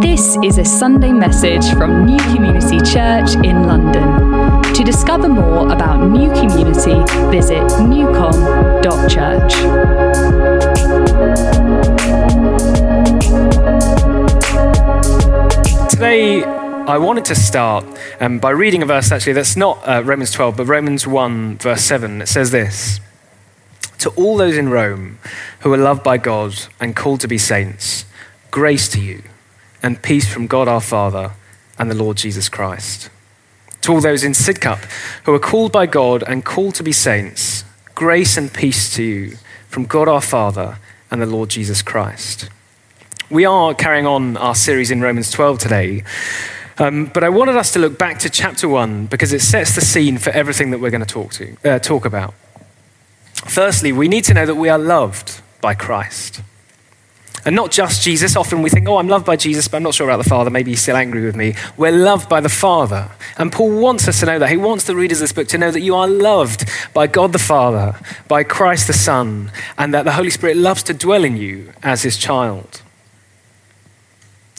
This is a Sunday message from New Community Church in London. To discover more about New Community, visit newcom.church. Today, I wanted to start um, by reading a verse actually that's not uh, Romans 12, but Romans 1, verse 7. It says this To all those in Rome who are loved by God and called to be saints, grace to you and peace from God our Father and the Lord Jesus Christ. To all those in Sidcup who are called by God and called to be saints, grace and peace to you from God our Father and the Lord Jesus Christ. We are carrying on our series in Romans 12 today, um, but I wanted us to look back to chapter 1 because it sets the scene for everything that we're going to talk, to, uh, talk about. Firstly, we need to know that we are loved by Christ. And not just Jesus. Often we think, oh, I'm loved by Jesus, but I'm not sure about the Father. Maybe he's still angry with me. We're loved by the Father. And Paul wants us to know that. He wants the readers of this book to know that you are loved by God the Father, by Christ the Son, and that the Holy Spirit loves to dwell in you as his child.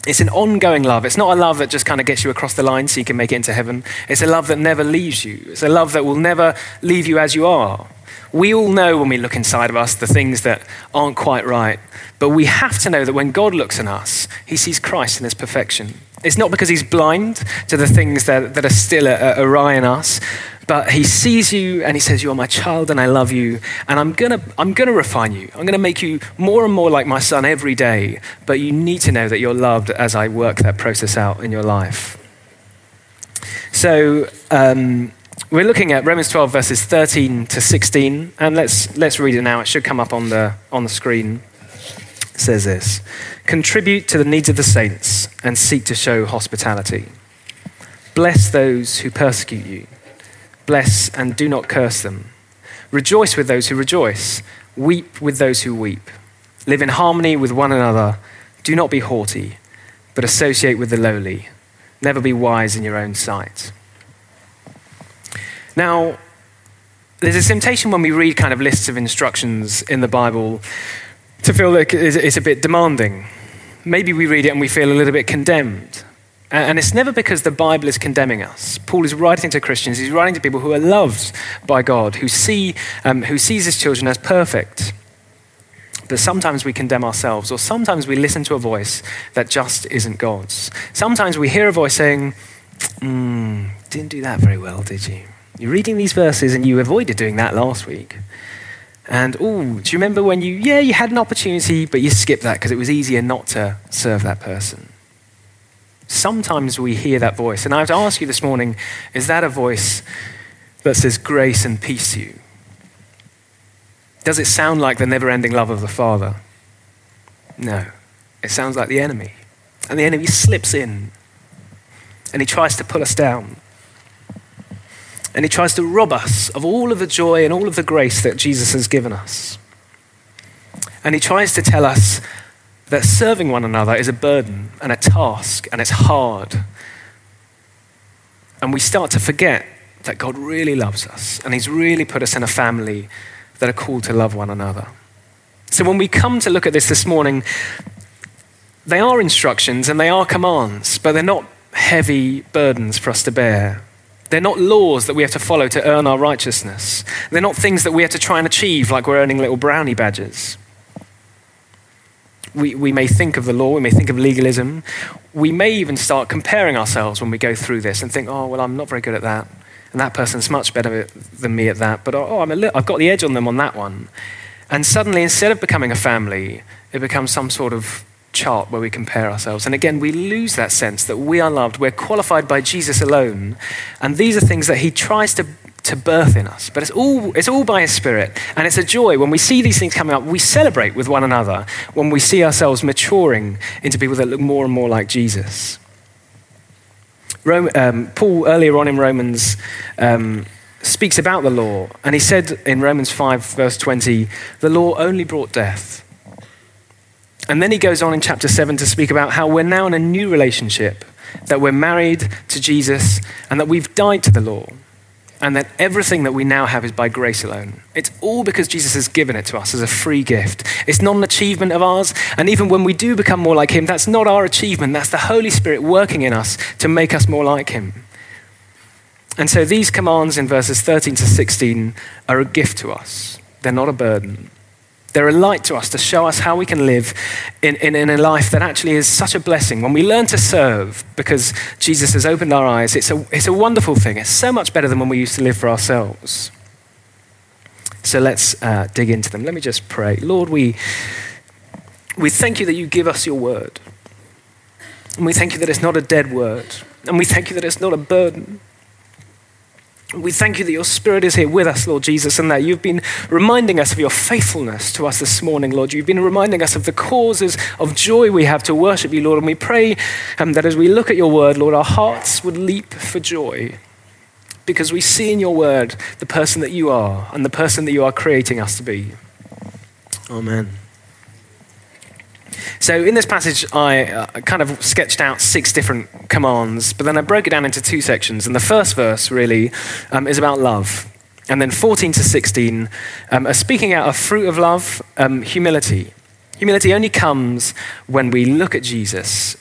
It's an ongoing love. It's not a love that just kind of gets you across the line so you can make it into heaven. It's a love that never leaves you. It's a love that will never leave you as you are. We all know when we look inside of us the things that aren't quite right. But we have to know that when God looks at us, he sees Christ in his perfection. It's not because he's blind to the things that, that are still awry in us, but he sees you and he says, You are my child and I love you. And I'm going to I'm to refine you. I'm going to make you more and more like my son every day. But you need to know that you're loved as I work that process out in your life. So, um, we're looking at Romans 12, verses 13 to 16, and let's, let's read it now. It should come up on the, on the screen. It says this Contribute to the needs of the saints and seek to show hospitality. Bless those who persecute you. Bless and do not curse them. Rejoice with those who rejoice. Weep with those who weep. Live in harmony with one another. Do not be haughty, but associate with the lowly. Never be wise in your own sight. Now, there's a temptation when we read kind of lists of instructions in the Bible to feel like it's a bit demanding. Maybe we read it and we feel a little bit condemned. And it's never because the Bible is condemning us. Paul is writing to Christians, he's writing to people who are loved by God, who, see, um, who sees his children as perfect. But sometimes we condemn ourselves, or sometimes we listen to a voice that just isn't God's. Sometimes we hear a voice saying, mm, Didn't do that very well, did you? You're reading these verses and you avoided doing that last week. And, oh, do you remember when you, yeah, you had an opportunity, but you skipped that because it was easier not to serve that person? Sometimes we hear that voice. And I have to ask you this morning is that a voice that says grace and peace to you? Does it sound like the never ending love of the Father? No. It sounds like the enemy. And the enemy slips in and he tries to pull us down. And he tries to rob us of all of the joy and all of the grace that Jesus has given us. And he tries to tell us that serving one another is a burden and a task and it's hard. And we start to forget that God really loves us and he's really put us in a family that are called to love one another. So when we come to look at this this morning, they are instructions and they are commands, but they're not heavy burdens for us to bear. They're not laws that we have to follow to earn our righteousness. They're not things that we have to try and achieve like we're earning little brownie badges. We, we may think of the law, we may think of legalism. We may even start comparing ourselves when we go through this and think, oh, well, I'm not very good at that. And that person's much better than me at that. But oh, I'm a li- I've got the edge on them on that one. And suddenly, instead of becoming a family, it becomes some sort of chart where we compare ourselves. And again, we lose that sense that we are loved, we're qualified by Jesus alone. And these are things that he tries to, to birth in us. But it's all, it's all by his spirit. And it's a joy when we see these things coming up, we celebrate with one another when we see ourselves maturing into people that look more and more like Jesus. Rome, um, Paul, earlier on in Romans, um, speaks about the law. And he said in Romans 5, verse 20, the law only brought death. And then he goes on in chapter 7 to speak about how we're now in a new relationship, that we're married to Jesus, and that we've died to the law. and that everything that we now have is by grace alone. It's all because Jesus has given it to us as a free gift. It's not an achievement of ours, and even when we do become more like Him, that's not our achievement. That's the Holy Spirit working in us to make us more like Him. And so these commands in verses 13 to 16 are a gift to us, they're not a burden. They're a light to us to show us how we can live in, in, in, a life that actually is such a blessing. When we learn to serve because Jesus has opened our eyes, it's a, it's a wonderful thing. It's so much better than when we used to live for ourselves. So let's uh, dig into them. Let me just pray. Lord, we, we thank you that you give us your word. And we thank you that it's not a dead word. And we thank you that it's not a burden. We thank you that your Spirit is here with us, Lord Jesus, and that you've been reminding us of your faithfulness to us this morning, Lord. You've been reminding us of the causes of joy we have to worship you, Lord. And we pray um, that as we look at your word, Lord, our hearts would leap for joy because we see in your word the person that you are and the person that you are creating us to be. Amen. So, in this passage, I uh, kind of sketched out six different commands, but then I broke it down into two sections. And the first verse really um, is about love. And then 14 to 16 um, are speaking out a fruit of love, um, humility. Humility only comes when we look at Jesus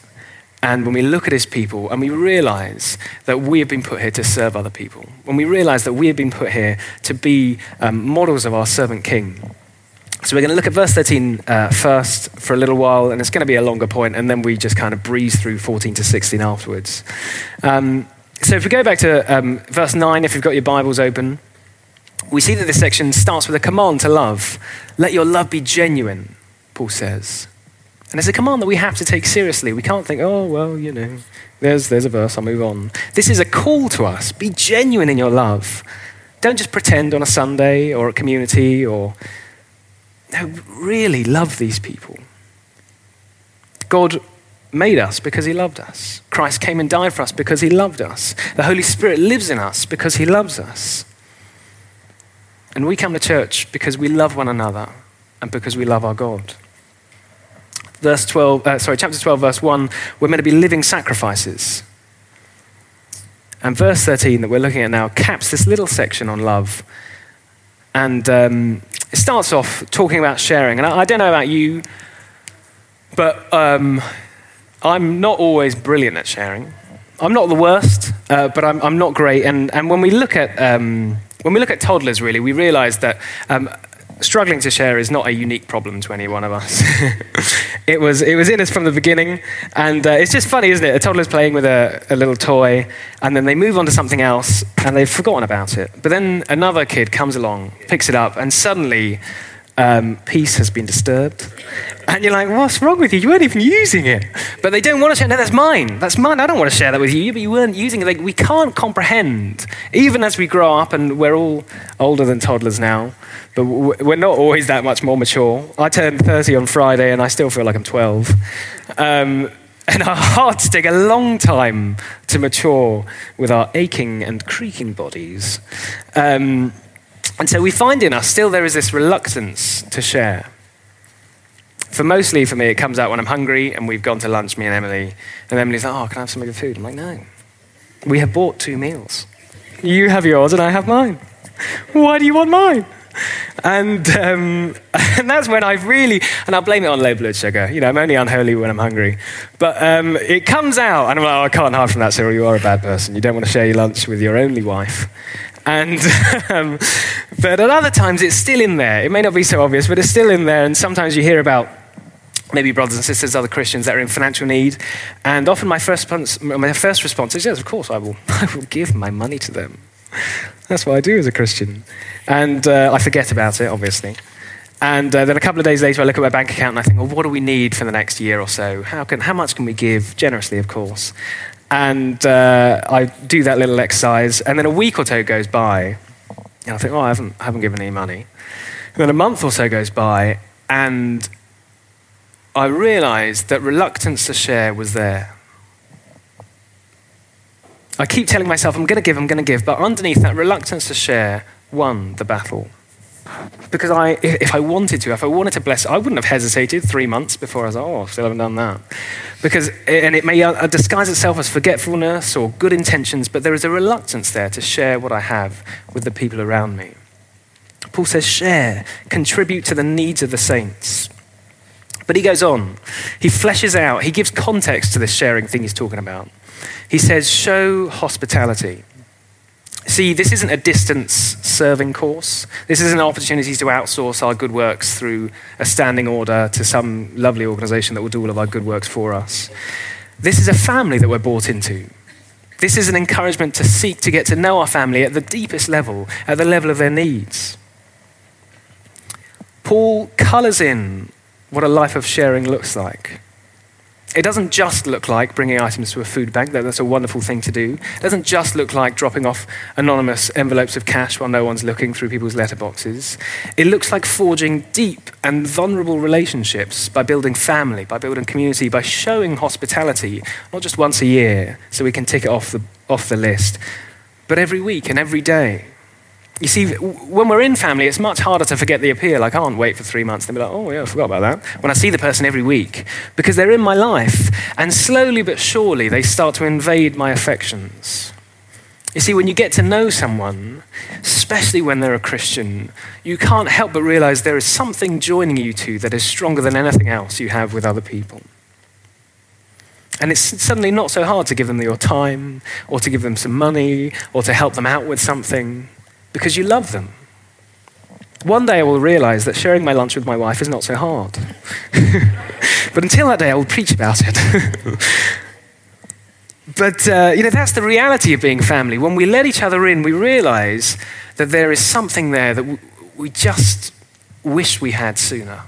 and when we look at his people and we realize that we have been put here to serve other people. When we realize that we have been put here to be um, models of our servant king. So we're going to look at verse 13 uh, first for a little while, and it's going to be a longer point, and then we just kind of breeze through 14 to 16 afterwards. Um, so if we go back to um, verse 9, if you've got your Bibles open, we see that this section starts with a command to love. Let your love be genuine, Paul says. And it's a command that we have to take seriously. We can't think, oh, well, you know, there's, there's a verse, I'll move on. This is a call to us. Be genuine in your love. Don't just pretend on a Sunday or a community or no, really love these people. God made us because he loved us. Christ came and died for us because he loved us. The Holy Spirit lives in us because he loves us. And we come to church because we love one another and because we love our God. Verse 12, uh, sorry, chapter 12, verse 1, we're meant to be living sacrifices. And verse 13 that we're looking at now caps this little section on love. And um, it starts off talking about sharing. And I, I don't know about you, but um, I'm not always brilliant at sharing. I'm not the worst, uh, but I'm, I'm, not great. And, and when we look at um, when we look at toddlers, really, we realise that um, struggling to share is not a unique problem to any one of us. it, was, it was in us from the beginning. And uh, it's just funny, isn't it? A toddler's playing with a, a, little toy, and then they move on to something else, and they've forgotten about it. But then another kid comes along, picks it up, and suddenly um, peace has been disturbed. And you're like, what's wrong with you? You weren't even using it. But they don't want to share. No, that's mine. That's mine. I don't want to share that with you. But you weren't using it. Like, we can't comprehend, even as we grow up, and we're all older than toddlers now, but we're not always that much more mature. I turned 30 on Friday, and I still feel like I'm 12. Um, and our hearts take a long time to mature with our aching and creaking bodies. Um, and so we find in us still there is this reluctance to share. For mostly for me, it comes out when I'm hungry and we've gone to lunch, me and Emily. And Emily's like, oh, can I have some of your food? I'm like, no. We have bought two meals. You have yours and I have mine. Why do you want mine? And, um, and that's when I've really, and I'll blame it on low blood sugar. You know, I'm only unholy when I'm hungry. But um, it comes out, and I'm like, oh, I can't hide from that, Cyril. You are a bad person. You don't want to share your lunch with your only wife. And, um, but at other times, it's still in there. It may not be so obvious, but it's still in there. And sometimes you hear about maybe brothers and sisters, other Christians that are in financial need. And often my first response, my first response is, yes, of course, I will, I will give my money to them. That's what I do as a Christian. And uh, I forget about it, obviously. And uh, then a couple of days later, I look at my bank account and I think, well, what do we need for the next year or so? How, can, how much can we give? Generously, of course. And uh, I do that little exercise, and then a week or two goes by, and I think, oh, I haven't, I haven't given any money. And then a month or so goes by, and I realize that reluctance to share was there. I keep telling myself, I'm going to give, I'm going to give, but underneath that reluctance to share won the battle. Because I, if I wanted to, if I wanted to bless, I wouldn't have hesitated three months before I was like, oh, still haven't done that. Because, and it may uh, disguise itself as forgetfulness or good intentions, but there is a reluctance there to share what I have with the people around me. Paul says, share, contribute to the needs of the saints. But he goes on. He fleshes out, he gives context to this sharing thing he's talking about. He says, show hospitality. See, this isn't a distance serving course. This isn't an opportunity to outsource our good works through a standing order to some lovely organization that will do all of our good works for us. This is a family that we're brought into. This is an encouragement to seek to get to know our family at the deepest level, at the level of their needs. Paul colors in what a life of sharing looks like. It doesn't just look like bringing items to a food bank, that's a wonderful thing to do. It doesn't just look like dropping off anonymous envelopes of cash while no one's looking through people's letterboxes. It looks like forging deep and vulnerable relationships by building family, by building community, by showing hospitality, not just once a year so we can tick it off the, off the list, but every week and every day. You see, when we're in family, it's much harder to forget the appeal. I can't wait for three months and be like, oh, yeah, I forgot about that. When I see the person every week, because they're in my life, and slowly but surely they start to invade my affections. You see, when you get to know someone, especially when they're a Christian, you can't help but realize there is something joining you two that is stronger than anything else you have with other people. And it's suddenly not so hard to give them your time, or to give them some money, or to help them out with something because you love them. One day I will realize that sharing my lunch with my wife is not so hard. but until that day, I will preach about it. but, uh, you know, that's the reality of being family. When we let each other in, we realize that there is something there that we just wish we had sooner.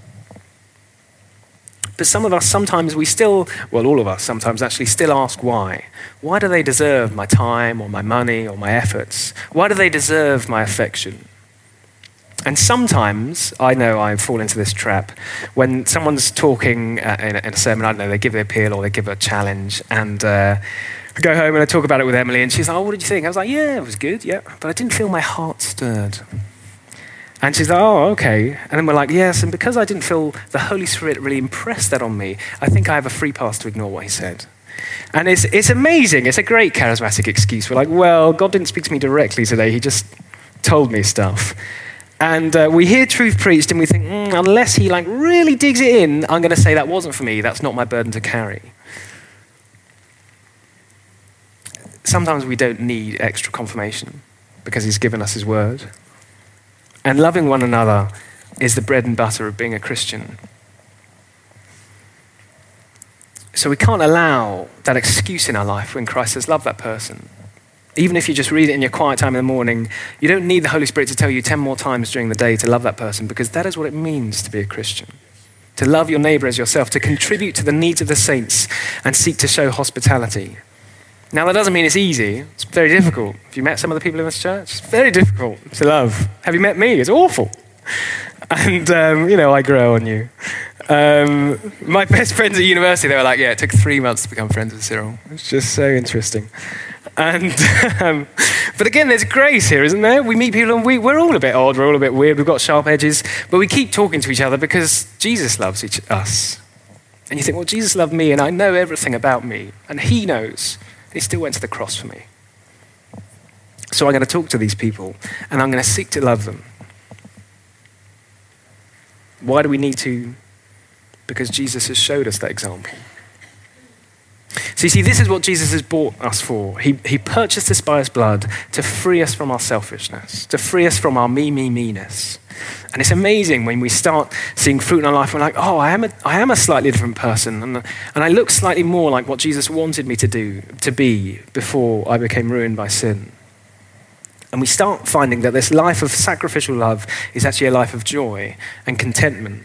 But some of us, sometimes we still, well, all of us sometimes actually still ask why. Why do they deserve my time or my money or my efforts? Why do they deserve my affection? And sometimes I know I fall into this trap when someone's talking uh, in, a, in, a, sermon, I don't know, they give an appeal or they give a challenge, and uh, I go home and I talk about it with Emily, and she's like, Oh, what did you think? I was like, Yeah, it was good, yeah, but I didn't feel my heart stirred. And she's like, oh, okay. And then we're like, yes. And because I didn't feel the Holy Spirit really impressed that on me, I think I have a free pass to ignore what he said. And it's, it's amazing. It's a great charismatic excuse. We're like, well, God didn't speak to me directly today. He just told me stuff. And uh, we hear truth preached and we think, mm, unless he like really digs it in, I'm going to say that wasn't for me. That's not my burden to carry. Sometimes we don't need extra confirmation because he's given us his word. And loving one another is the bread and butter of being a Christian. So we can't allow that excuse in our life when Christ says, Love that person. Even if you just read it in your quiet time in the morning, you don't need the Holy Spirit to tell you 10 more times during the day to love that person because that is what it means to be a Christian. To love your neighbor as yourself, to contribute to the needs of the saints and seek to show hospitality. Now, that doesn't mean it's easy. It's very difficult. Have you met some of the people in this church? It's very difficult to love. Have you met me? It's awful. And, um, you know, I grow on you. Um, my best friends at university, they were like, yeah, it took three months to become friends with Cyril. It's just so interesting. And, um, but again, there's grace here, isn't there? We meet people and we, we're all a bit odd, we're all a bit weird, we've got sharp edges, but we keep talking to each other because Jesus loves each, us. And you think, well, Jesus loved me and I know everything about me, and he knows. He still went to the cross for me. So I'm going to talk to these people and I'm going to seek to love them. Why do we need to? Because Jesus has showed us that example. So you see, this is what Jesus has bought us for. He, he purchased us by his blood to free us from our selfishness, to free us from our me, me, me-ness. And it's amazing when we start seeing fruit in our life, we're like, oh, I am a, I am a slightly different person. And, and I look slightly more like what Jesus wanted me to do, to be, before I became ruined by sin. And we start finding that this life of sacrificial love is actually a life of joy and contentment.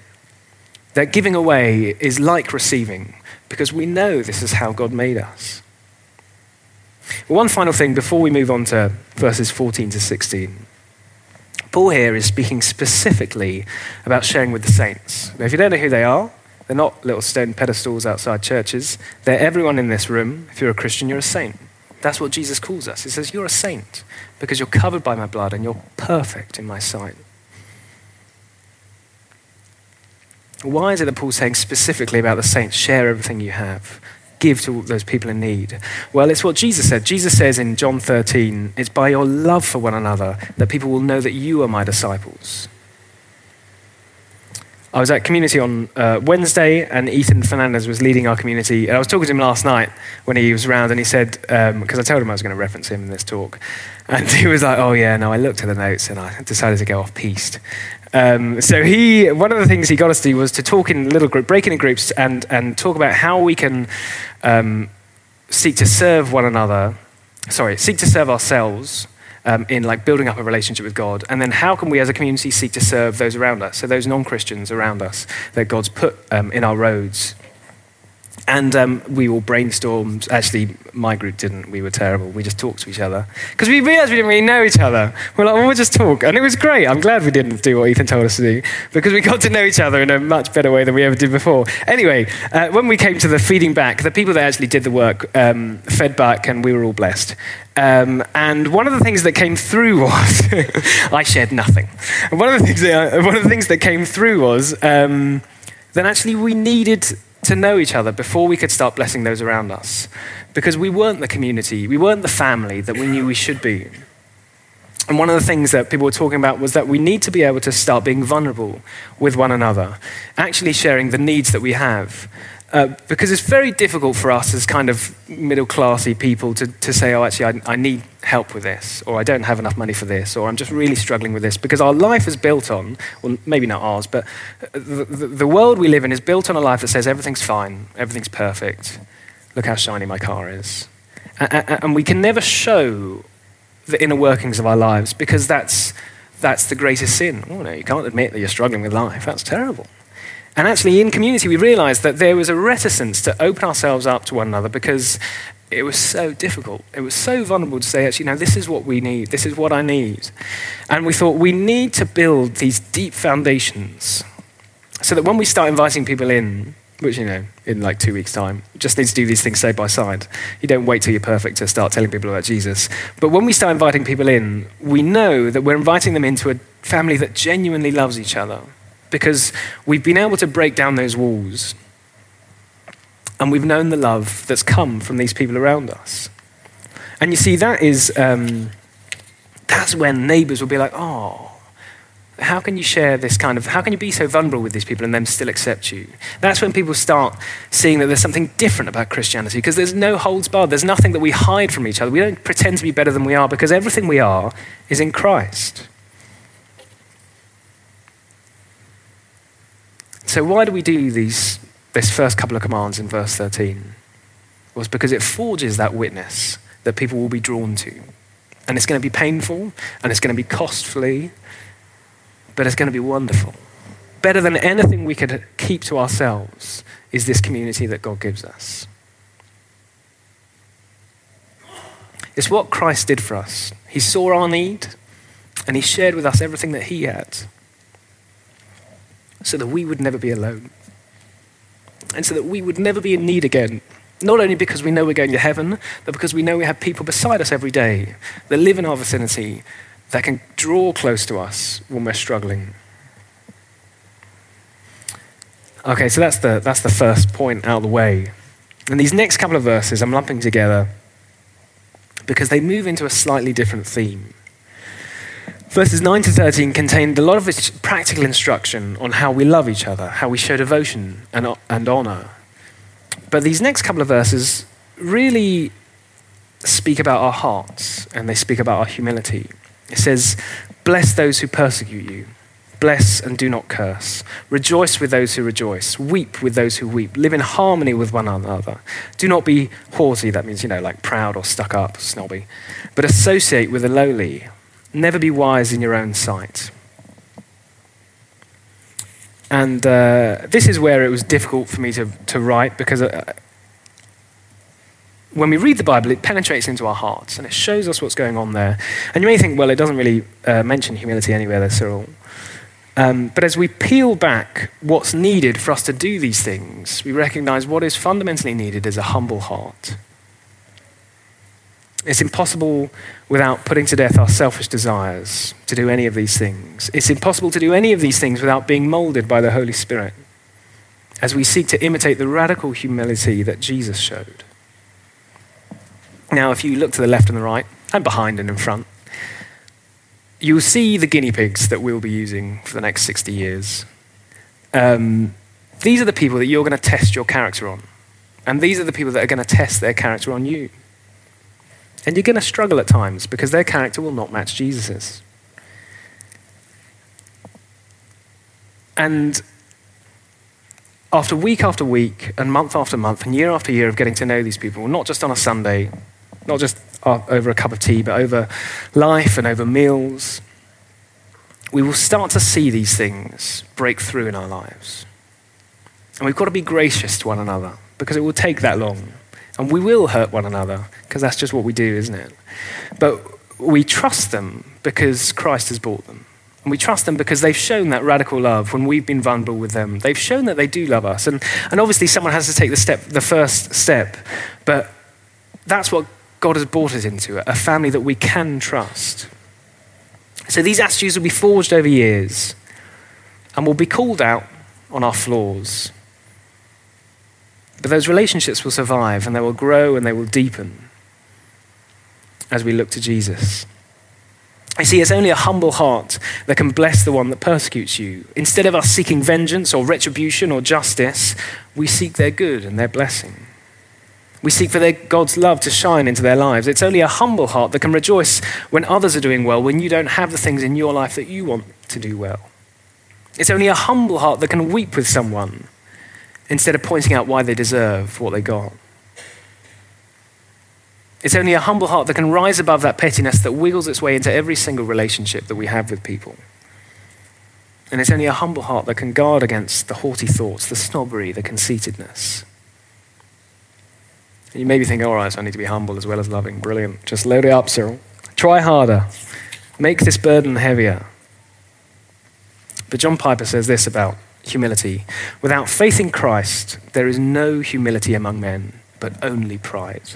That giving away is like receiving, because we know this is how God made us. One final thing before we move on to verses 14 to 16. Paul here is speaking specifically about sharing with the saints. Now, if you don't know who they are, they're not little stone pedestals outside churches. They're everyone in this room. If you're a Christian, you're a saint. That's what Jesus calls us. He says, You're a saint because you're covered by my blood and you're perfect in my sight. Why is it that Paul's saying specifically about the saints, share everything you have? Give to those people in need. Well, it's what Jesus said. Jesus says in John 13, it's by your love for one another that people will know that you are my disciples. I was at community on uh, Wednesday, and Ethan Fernandez was leading our community. And I was talking to him last night when he was around, and he said, because um, I told him I was going to reference him in this talk, and he was like, "Oh yeah, no." I looked at the notes, and I decided to go off piste. Um, so he, one of the things he got us to do was to talk in little group, break into groups, and and talk about how we can um, seek to serve one another. Sorry, seek to serve ourselves um, in like building up a relationship with God? And then how can we as a community seek to serve those around us? So those non-Christians around us that God's put um, in our roads. And um, we all brainstormed. Actually, my group didn't. We were terrible. We just talked to each other. Because we realized we didn't really know each other. We're like, well, we'll just talk. And it was great. I'm glad we didn't do what Ethan told us to do. Because we got to know each other in a much better way than we ever did before. Anyway, uh, when we came to the feeding back, the people that actually did the work um, fed back, and we were all blessed. Um, and one of the things that came through was I shared nothing. And one of the things that, one of the things that came through was um, that actually we needed to know each other before we could start blessing those around us. Because we weren't the community, we weren't the family that we knew we should be. And one of the things that people were talking about was that we need to be able to start being vulnerable with one another, actually sharing the needs that we have. Uh, because it's very difficult for us as kind of middle classy people to, to say, oh, actually, I, I, need help with this, or I don't have enough money for this, or I'm just really struggling with this. Because our life is built on, well, maybe not ours, but the, the, the world we live in is built on a life that says everything's fine, everything's perfect. Look how shiny my car is. And, and we can never show the inner workings of our lives because that's, that's the greatest sin. Oh, no, you can't admit that you're struggling with life. That's terrible. And actually, in community, we realized that there was a reticence to open ourselves up to one another because it was so difficult. It was so vulnerable to say, actually, no, this is what we need. This is what I need. And we thought we need to build these deep foundations so that when we start inviting people in, which, you know, in like two weeks' time, just need to do these things side by side. You don't wait till you're perfect to start telling people about Jesus. But when we start inviting people in, we know that we're inviting them into a family that genuinely loves each other because we've been able to break down those walls and we've known the love that's come from these people around us. And you see, that is, um, that's when neighbors will be like, oh, how can you share this kind of, how can you be so vulnerable with these people and them still accept you? That's when people start seeing that there's something different about Christianity because there's no holds barred. There's nothing that we hide from each other. We don't pretend to be better than we are because everything we are is in Christ. So, why do we do these, this first couple of commands in verse 13? was because it forges that witness that people will be drawn to. And it's going to be painful and it's going to be costly, but it's going to be wonderful. Better than anything we could keep to ourselves is this community that God gives us. It's what Christ did for us. He saw our need and he shared with us everything that he had so that we would never be alone. And so that we would never be in need again. Not only because we know we're going to heaven, but because we know we have people beside us every day that live in our vicinity that can draw close to us when we're struggling. Okay, so that's the, that's the first point out of the way. And these next couple of verses I'm lumping together because they move into a slightly different theme. Verses 9 to 13 contained a lot of practical instruction on how we love each other, how we show devotion and, and honor. But these next couple of verses really speak about our hearts and they speak about our humility. It says, Bless those who persecute you. Bless and do not curse. Rejoice with those who rejoice. Weep with those who weep. Live in harmony with one another. Do not be haughty, that means, you know, like proud or stuck up, snobby, but associate with the lowly. Never be wise in your own sight. And uh, this is where it was difficult for me to, to write because uh, when we read the Bible, it penetrates into our hearts and it shows us what's going on there. And you may think, well, it doesn't really uh, mention humility anywhere there, Cyril. Um, but as we peel back what's needed for us to do these things, we recognize what is fundamentally needed is a humble heart. It's impossible without putting to death our selfish desires to do any of these things. It's impossible to do any of these things without being molded by the Holy Spirit. as we seek to imitate the radical humility that Jesus showed. Now, if you look to the left and the right, and behind and in front, you'll see the guinea pigs that we'll be using for the next 60 years. Um, these are the people that you're going to test your character on. And these are the people that are going to test their character on you. And you're going to struggle at times because their character will not match Jesus's. And after week after week, and month after month, and year after year of getting to know these people, not just on a Sunday, not just uh, over a cup of tea, but over life and over meals, we will start to see these things break through in our lives. And we've got to be gracious to one another because it will take that long. And we will hurt one another because that's just what we do, isn't it? But we trust them because Christ has bought them. And we trust them because they've shown that radical love when we've been vulnerable with them. They've shown that they do love us. And, and obviously, someone has to take the, step, the first step. But that's what God has brought us into a family that we can trust. So these attitudes will be forged over years and will be called out on our flaws. But those relationships will survive and they will grow and they will deepen as we look to Jesus. You see, it's only a humble heart that can bless the one that persecutes you. Instead of us seeking vengeance or retribution or justice, we seek their good and their blessing. We seek for their, God's love to shine into their lives. It's only a humble heart that can rejoice when others are doing well, when you don't have the things in your life that you want to do well. It's only a humble heart that can weep with someone instead of pointing out why they deserve what they got. It's only a humble heart that can rise above that pettiness that wiggles its way into every single relationship that we have with people. And it's only a humble heart that can guard against the haughty thoughts, the snobbery, the conceitedness. And you may be thinking, all right, so I need to be humble as well as loving. Brilliant. Just load it up, Cyril. Try harder. Make this burden heavier. But John Piper says this about humility Without faith in Christ, there is no humility among men, but only pride.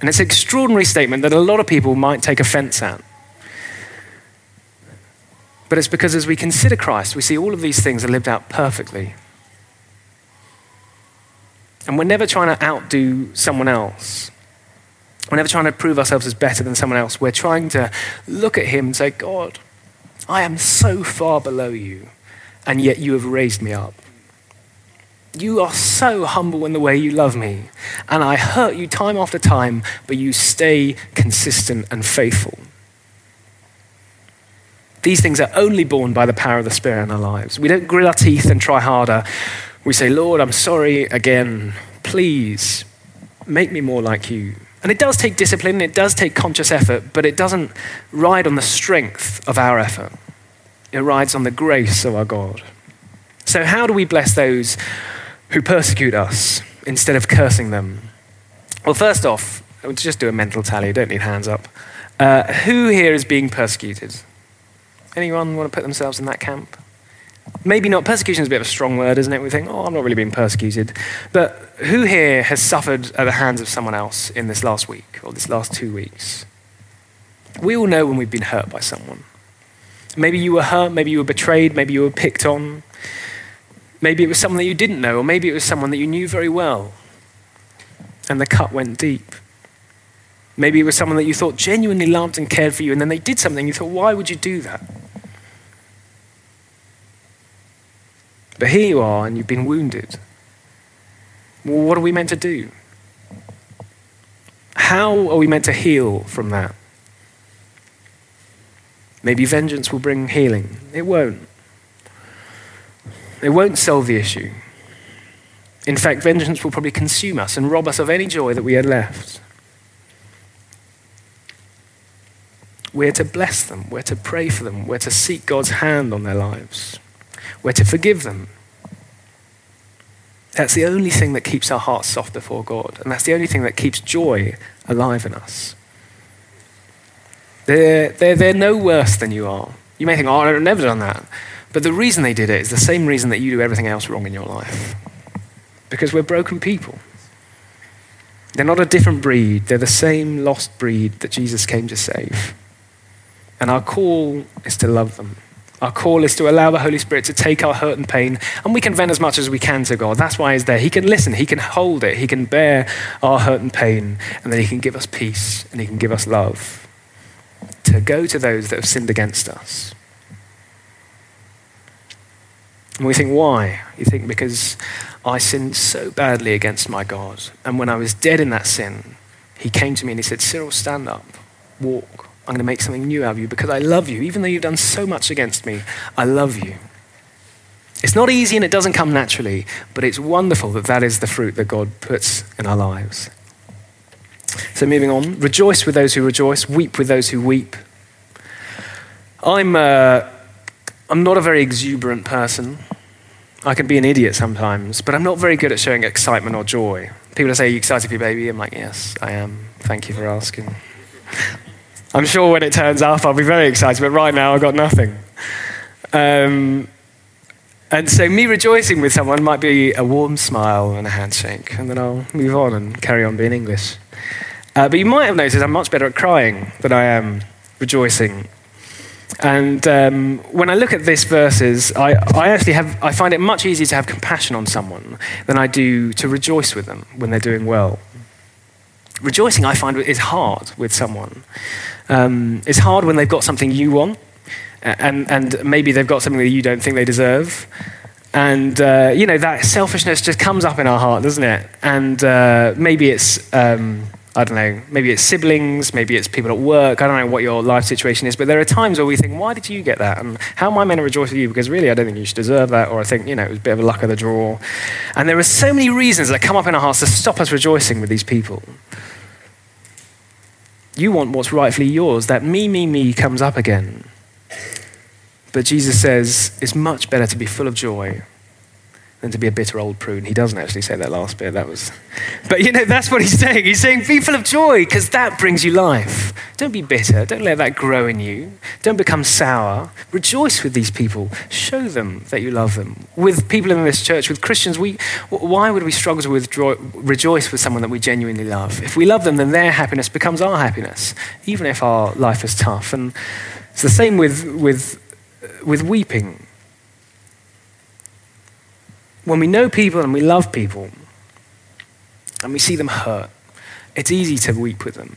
And it's an extraordinary statement that a lot of people might take offense at. But it's because as we consider Christ, we see all of these things are lived out perfectly. And we're never trying to outdo someone else. We're never trying to prove ourselves as better than someone else. We're trying to look at Him and say, God, I am so far below you, and yet you have raised me up. You are so humble in the way you love me, and I hurt you time after time, but you stay consistent and faithful. These things are only born by the power of the Spirit in our lives. We don't grit our teeth and try harder. We say, Lord, I'm sorry again. Please make me more like you. And it does take discipline, it does take conscious effort, but it doesn't ride on the strength of our effort. It rides on the grace of our God. So, how do we bless those who persecute us instead of cursing them? Well, first off, would just do a mental tally, don't need hands up. Uh, who here is being persecuted? Anyone want to put themselves in that camp? Maybe not. Persecution is a bit of a strong word, isn't it? We think, oh, I'm not really being persecuted. But who here has suffered at the hands of someone else in this last week or this last two weeks? We all know when we've been hurt by someone. Maybe you were hurt, maybe you were betrayed, maybe you were picked on, Maybe it was someone that you didn't know, or maybe it was someone that you knew very well, and the cut went deep. Maybe it was someone that you thought genuinely loved and cared for you, and then they did something, you thought, why would you do that? But here you are, and you've been wounded. Well, what are we meant to do? How are we meant to heal from that? Maybe vengeance will bring healing. It won't. It won't solve the issue. In fact, vengeance will probably consume us and rob us of any joy that we had left. We're to bless them, we're to pray for them, we're to seek God's hand on their lives, we're to forgive them. That's the only thing that keeps our hearts soft before God, and that's the only thing that keeps joy alive in us. They're, they're, they're no worse than you are. You may think, oh, I've never done that. But the reason they did it is the same reason that you do everything else wrong in your life. Because we're broken people. They're not a different breed, they're the same lost breed that Jesus came to save. And our call is to love them. Our call is to allow the Holy Spirit to take our hurt and pain, and we can vent as much as we can to God. That's why He's there. He can listen, He can hold it, He can bear our hurt and pain, and then He can give us peace and He can give us love. To go to those that have sinned against us. And we think, why? You think, because I sinned so badly against my God. And when I was dead in that sin, He came to me and He said, Cyril, stand up, walk. I'm going to make something new out of you because I love you. Even though you've done so much against me, I love you. It's not easy and it doesn't come naturally, but it's wonderful that that is the fruit that God puts in our lives. So, moving on, rejoice with those who rejoice, weep with those who weep. I'm, uh, I'm not a very exuberant person. I can be an idiot sometimes, but I'm not very good at showing excitement or joy. People say, Are you excited for your baby? I'm like, Yes, I am. Thank you for asking. I'm sure when it turns up, I'll be very excited, but right now I've got nothing. Um, and so, me rejoicing with someone might be a warm smile and a handshake, and then I'll move on and carry on being English. Uh, but you might have noticed I'm much better at crying than I am rejoicing. And um, when I look at these verses, I, I actually have, I find it much easier to have compassion on someone than I do to rejoice with them when they're doing well. Rejoicing, I find, is hard with someone. Um, it's hard when they've got something you want, and, and maybe they've got something that you don't think they deserve. And, uh, you know, that selfishness just comes up in our heart, doesn't it? And uh, maybe it's, um, I don't know, maybe it's siblings, maybe it's people at work. I don't know what your life situation is, but there are times where we think, why did you get that? And how am I meant to rejoice with you? Because really, I don't think you should deserve that, or I think, you know, it was a bit of a luck of the draw. And there are so many reasons that come up in our hearts to stop us rejoicing with these people. You want what's rightfully yours. That me, me, me comes up again. But Jesus says it's much better to be full of joy than to be a bitter old prune. He doesn't actually say that last bit. That was, but you know that's what he's saying. He's saying be full of joy because that brings you life. Don't be bitter. Don't let that grow in you. Don't become sour. Rejoice with these people. Show them that you love them. With people in this church, with Christians, we why would we struggle to withdraw, rejoice with someone that we genuinely love? If we love them, then their happiness becomes our happiness, even if our life is tough. And it's the same with with with weeping when we know people and we love people and we see them hurt, it's easy to weep with them.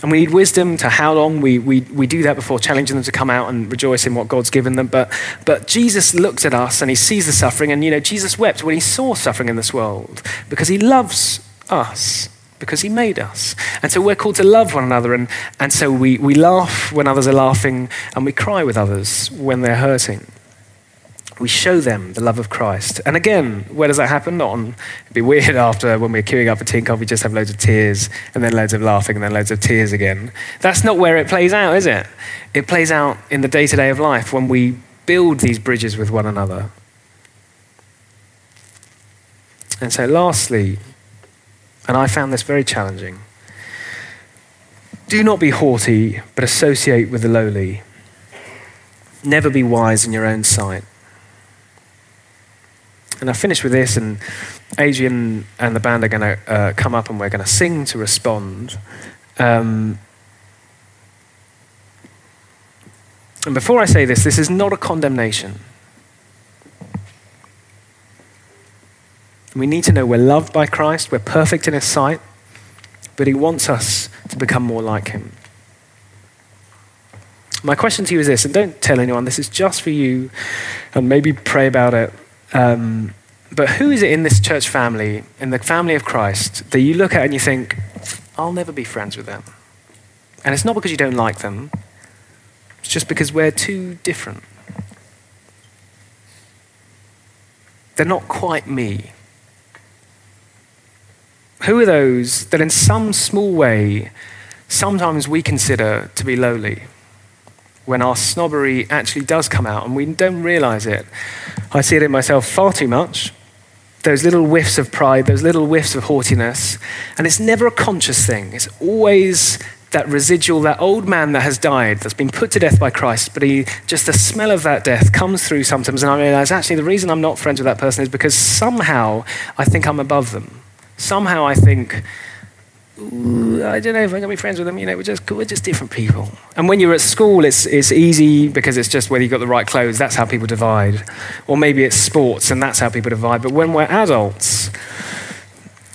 And we need wisdom to how long we, we, we do that before challenging them to come out and rejoice in what God's given them. But, but Jesus looks at us and he sees the suffering. And, you know, Jesus wept when he saw suffering in this world because he loves us, because he made us. And so we're called to love one another. And, and so we, we laugh when others are laughing and we cry with others when they're hurting we show them the love of Christ. And again, where does that happen? Not on, it'd be weird after when we're queuing up for tea and coffee, just have loads of tears and then loads of laughing and then loads of tears again. That's not where it plays out, is it? It plays out in the day to day of life when we build these bridges with one another. And so, lastly, and I found this very challenging do not be haughty, but associate with the lowly. Never be wise in your own sight. And I finish with this, and Adrian and the band are going to uh, come up and we're going to sing to respond. Um, and before I say this, this is not a condemnation. We need to know we're loved by Christ, we're perfect in His sight, but He wants us to become more like Him. My question to you is this, and don't tell anyone, this is just for you, and maybe pray about it um, but who is it in this church family, in the family of Christ, that you look at and you think, I'll never be friends with them? And it's not because you don't like them, it's just because we're too different. They're not quite me. Who are those that, in some small way, sometimes we consider to be lowly? when our snobbery actually does come out and we don't realize it. I see it in myself far too much. Those little whiffs of pride, those little whiffs of haughtiness. And it's never a conscious thing. It's always that residual, that old man that has died, that's been put to death by Christ, but he, just the smell of that death comes through sometimes. And I realize actually the reason I'm not friends with that person is because somehow I think I'm above them. Somehow I think I don't know if I'm to be friends with them. You know, we're just, we're just different people. And when you're at school, it's, it's easy because it's just whether you've got the right clothes. That's how people divide. Or maybe it's sports and that's how people divide. But when we're adults,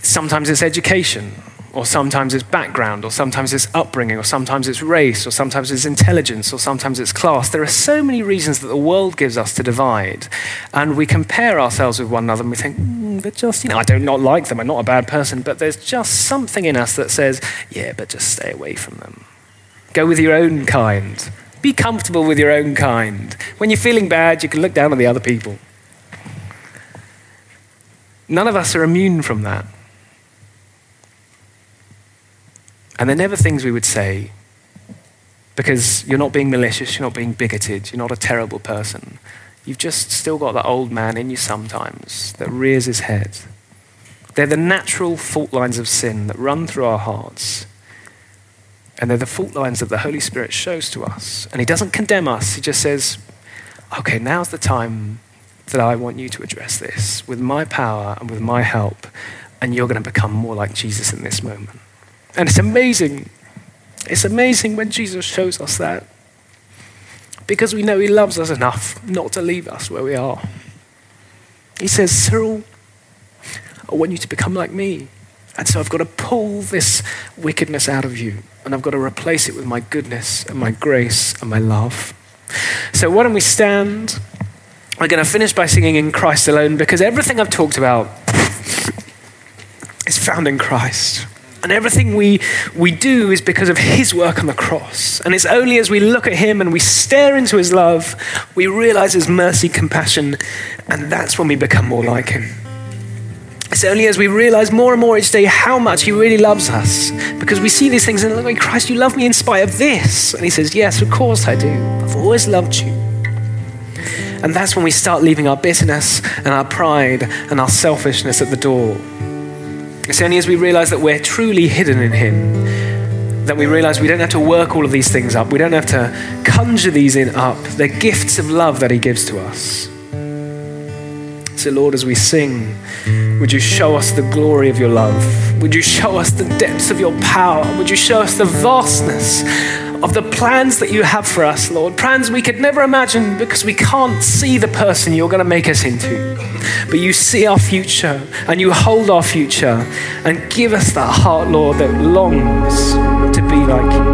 sometimes it's education or sometimes it's background, or sometimes it's upbringing, or sometimes it's race, or sometimes it's intelligence, or sometimes it's class. There are so many reasons that the world gives us to divide, and we compare ourselves with one another and we think, mm, but just, you know, I do not like them, I'm not a bad person, but there's just something in us that says, yeah, but just stay away from them. Go with your own kind. Be comfortable with your own kind. When you're feeling bad, you can look down on the other people. None of us are immune from that. And they're never things we would say because you're not being malicious, you're not being bigoted, you're not a terrible person. You've just still got that old man in you sometimes that rears his head. They're the natural fault lines of sin that run through our hearts. And they're the fault lines that the Holy Spirit shows to us. And He doesn't condemn us, He just says, okay, now's the time that I want you to address this with my power and with my help. And you're going to become more like Jesus in this moment. And it's amazing. It's amazing when Jesus shows us that. Because we know he loves us enough not to leave us where we are. He says, Cyril, I want you to become like me. And so I've got to pull this wickedness out of you, and I've got to replace it with my goodness and my grace and my love. So why don't we stand? We're going to finish by singing in Christ alone because everything I've talked about is found in Christ. And everything we, we do is because of his work on the cross. And it's only as we look at him and we stare into his love, we realize his mercy, compassion, and that's when we become more like him. It's only as we realize more and more each day how much he really loves us because we see these things and look like, Christ, you love me in spite of this. And he says, Yes, of course I do. I've always loved you. And that's when we start leaving our bitterness and our pride and our selfishness at the door it's only as we realize that we're truly hidden in Him that we realize we don't have to work all of these things up. We don't have to conjure these in up. They're gifts of love that He gives to us. So, Lord, as we sing, would you show us the glory of your love? Would you show us the depths of your power? Would you show us the vastness of the plans that you have for us, Lord? Plans we could never imagine because we can't see the person you're going to make us into. But you see our future and you hold our future and give us that heart, Lord, that longs to be like you.